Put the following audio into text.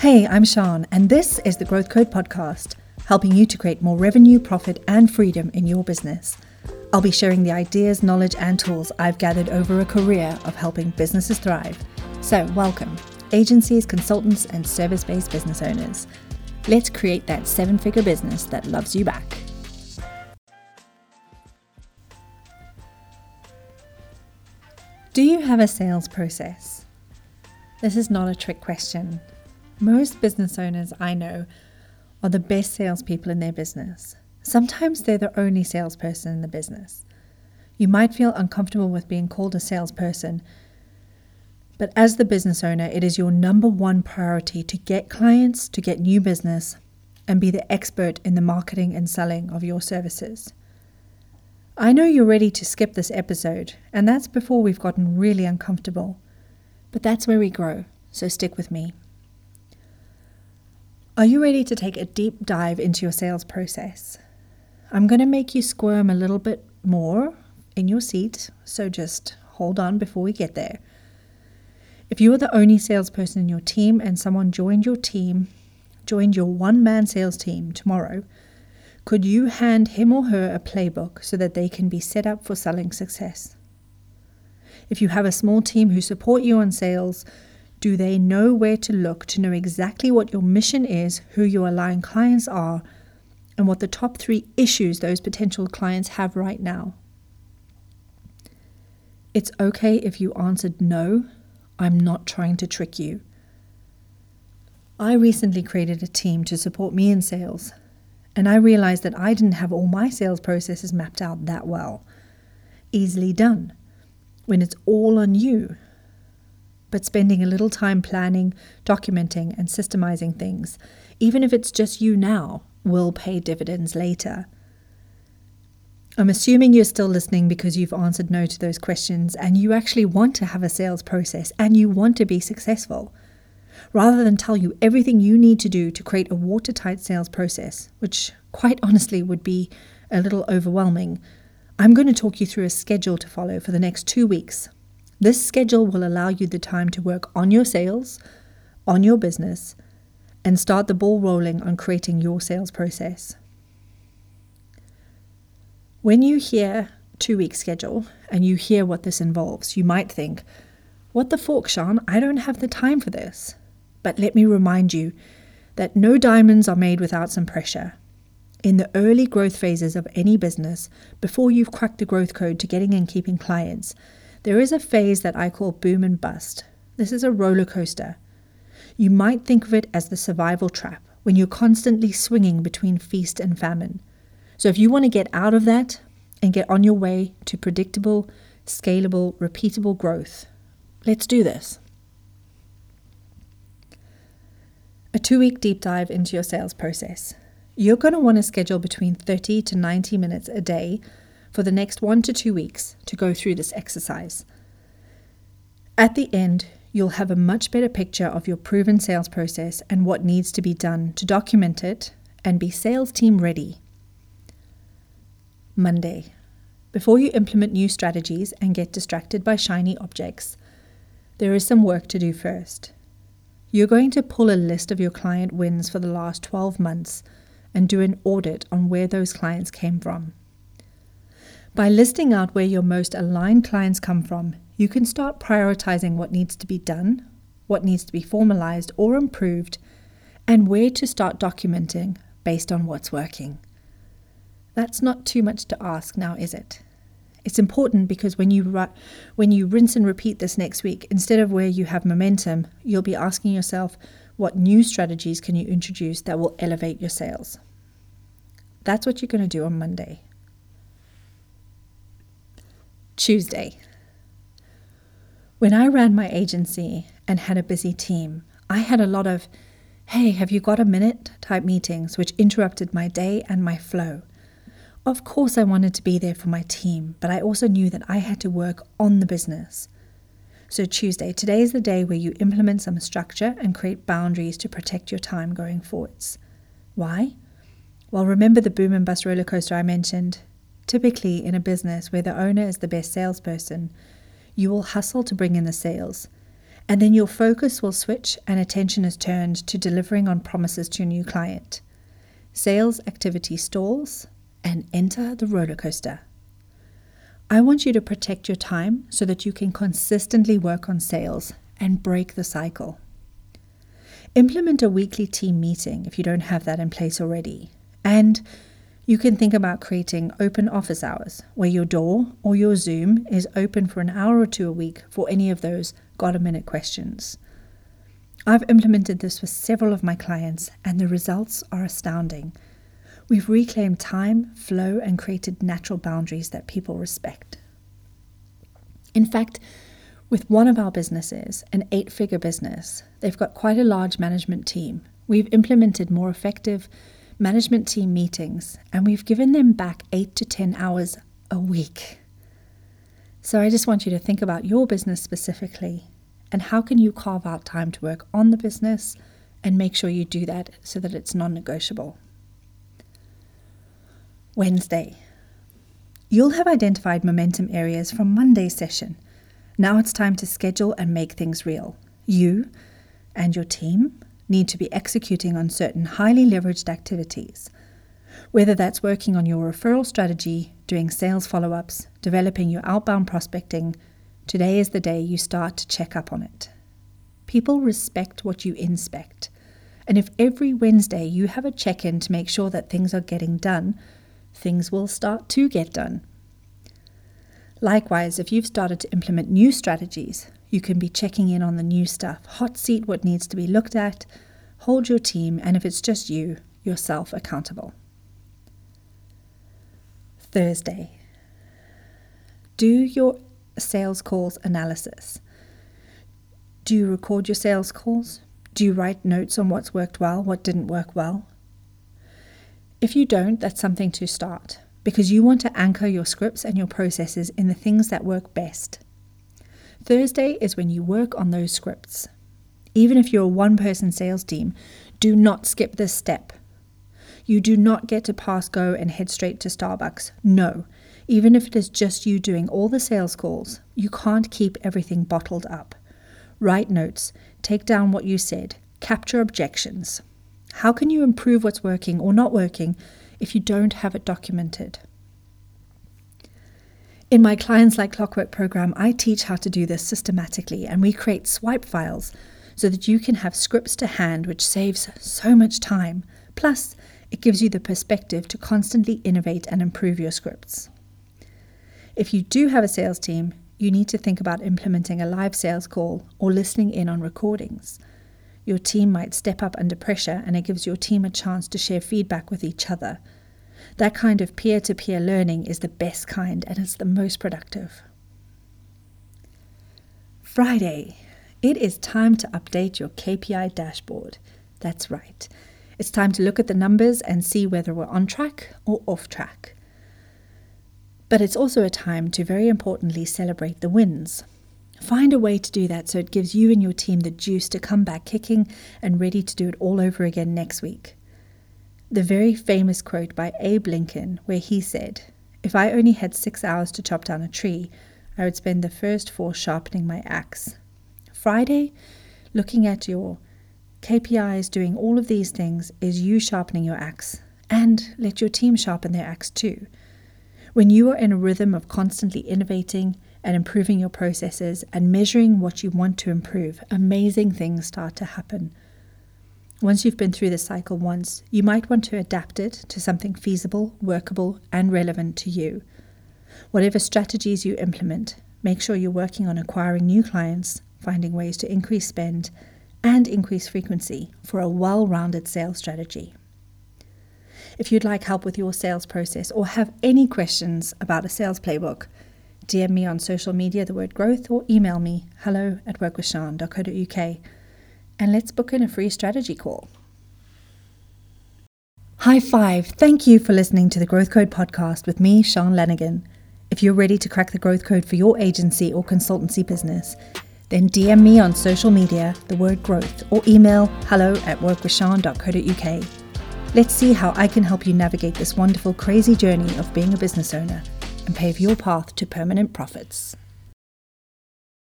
Hey, I'm Sean, and this is the Growth Code Podcast, helping you to create more revenue, profit, and freedom in your business. I'll be sharing the ideas, knowledge, and tools I've gathered over a career of helping businesses thrive. So, welcome, agencies, consultants, and service based business owners. Let's create that seven figure business that loves you back. Do you have a sales process? This is not a trick question. Most business owners I know are the best salespeople in their business. Sometimes they're the only salesperson in the business. You might feel uncomfortable with being called a salesperson, but as the business owner, it is your number one priority to get clients, to get new business, and be the expert in the marketing and selling of your services. I know you're ready to skip this episode, and that's before we've gotten really uncomfortable. But that's where we grow, so stick with me. Are you ready to take a deep dive into your sales process? I'm going to make you squirm a little bit more in your seat, so just hold on before we get there. If you are the only salesperson in your team and someone joined your team, joined your one man sales team tomorrow, could you hand him or her a playbook so that they can be set up for selling success? If you have a small team who support you on sales, do they know where to look to know exactly what your mission is, who your aligned clients are, and what the top three issues those potential clients have right now? It's okay if you answered no. I'm not trying to trick you. I recently created a team to support me in sales, and I realized that I didn't have all my sales processes mapped out that well. Easily done when it's all on you. But spending a little time planning, documenting, and systemizing things, even if it's just you now, will pay dividends later. I'm assuming you're still listening because you've answered no to those questions and you actually want to have a sales process and you want to be successful rather than tell you everything you need to do to create a watertight sales process, which quite honestly would be a little overwhelming, I'm going to talk you through a schedule to follow for the next two weeks. This schedule will allow you the time to work on your sales, on your business, and start the ball rolling on creating your sales process. When you hear two week schedule and you hear what this involves, you might think, what the fork, Sean? I don't have the time for this. But let me remind you that no diamonds are made without some pressure. In the early growth phases of any business, before you've cracked the growth code to getting and keeping clients, there is a phase that I call boom and bust. This is a roller coaster. You might think of it as the survival trap when you're constantly swinging between feast and famine. So, if you want to get out of that and get on your way to predictable, scalable, repeatable growth, let's do this. a two week deep dive into your sales process. You're going to want to schedule between 30 to 90 minutes a day for the next one to two weeks to go through this exercise. At the end, you'll have a much better picture of your proven sales process and what needs to be done to document it and be sales team ready. Monday. Before you implement new strategies and get distracted by shiny objects, there is some work to do first. You're going to pull a list of your client wins for the last 12 months and do an audit on where those clients came from. By listing out where your most aligned clients come from, you can start prioritizing what needs to be done, what needs to be formalized or improved, and where to start documenting based on what's working. That's not too much to ask now, is it? It's important because when you when you rinse and repeat this next week, instead of where you have momentum, you'll be asking yourself what new strategies can you introduce that will elevate your sales. That's what you're going to do on Monday. Tuesday. When I ran my agency and had a busy team, I had a lot of, hey, have you got a minute type meetings, which interrupted my day and my flow. Of course, I wanted to be there for my team, but I also knew that I had to work on the business. So, Tuesday, today is the day where you implement some structure and create boundaries to protect your time going forwards. Why? Well, remember the boom and bust roller coaster I mentioned? Typically, in a business where the owner is the best salesperson, you will hustle to bring in the sales. And then your focus will switch and attention is turned to delivering on promises to your new client. Sales activity stalls and enter the roller coaster. I want you to protect your time so that you can consistently work on sales and break the cycle. Implement a weekly team meeting if you don't have that in place already. And you can think about creating open office hours where your door or your Zoom is open for an hour or two a week for any of those got a minute questions. I've implemented this with several of my clients, and the results are astounding. We've reclaimed time, flow, and created natural boundaries that people respect. In fact, with one of our businesses, an eight figure business, they've got quite a large management team. We've implemented more effective management team meetings, and we've given them back eight to 10 hours a week. So I just want you to think about your business specifically and how can you carve out time to work on the business and make sure you do that so that it's non negotiable. Wednesday. You'll have identified momentum areas from Monday's session. Now it's time to schedule and make things real. You and your team need to be executing on certain highly leveraged activities. Whether that's working on your referral strategy, doing sales follow ups, developing your outbound prospecting, today is the day you start to check up on it. People respect what you inspect. And if every Wednesday you have a check in to make sure that things are getting done, things will start to get done. Likewise, if you've started to implement new strategies, you can be checking in on the new stuff, hot seat what needs to be looked at, hold your team, and if it's just you, yourself accountable. Thursday. Do your sales calls analysis. Do you record your sales calls? Do you write notes on what's worked well, what didn't work well? If you don't, that's something to start because you want to anchor your scripts and your processes in the things that work best. Thursday is when you work on those scripts. Even if you're a one person sales team, do not skip this step. You do not get to pass go and head straight to Starbucks. No. Even if it is just you doing all the sales calls, you can't keep everything bottled up. Write notes, take down what you said, capture objections. How can you improve what's working or not working if you don't have it documented? In my Clients Like Clockwork program, I teach how to do this systematically, and we create swipe files so that you can have scripts to hand, which saves so much time. Plus, it gives you the perspective to constantly innovate and improve your scripts. If you do have a sales team, you need to think about implementing a live sales call or listening in on recordings. Your team might step up under pressure, and it gives your team a chance to share feedback with each other that kind of peer to peer learning is the best kind and it's the most productive. Friday, it is time to update your KPI dashboard. That's right. It's time to look at the numbers and see whether we're on track or off track. But it's also a time to very importantly celebrate the wins. Find a way to do that so it gives you and your team the juice to come back kicking and ready to do it all over again next week the very famous quote by Abe Lincoln, where he said, If I only had six hours to chop down a tree, I would spend the first four sharpening my axe. Friday, looking at your KPIs, doing all of these things, is you sharpening your axe. And let your team sharpen their axe too. When you are in a rhythm of constantly innovating and improving your processes and measuring what you want to improve, amazing things start to happen. Once you've been through the cycle once, you might want to adapt it to something feasible, workable, and relevant to you. Whatever strategies you implement, make sure you're working on acquiring new clients, finding ways to increase spend, and increase frequency for a well rounded sales strategy. If you'd like help with your sales process or have any questions about a sales playbook, DM me on social media, the word growth, or email me hello at workwithshawn.co.uk and let's book in a free strategy call. High five. Thank you for listening to the Growth Code podcast with me, Sean Lanigan. If you're ready to crack the growth code for your agency or consultancy business, then DM me on social media, the word growth, or email hello at workwithshawn.co.uk. Let's see how I can help you navigate this wonderful, crazy journey of being a business owner and pave your path to permanent profits.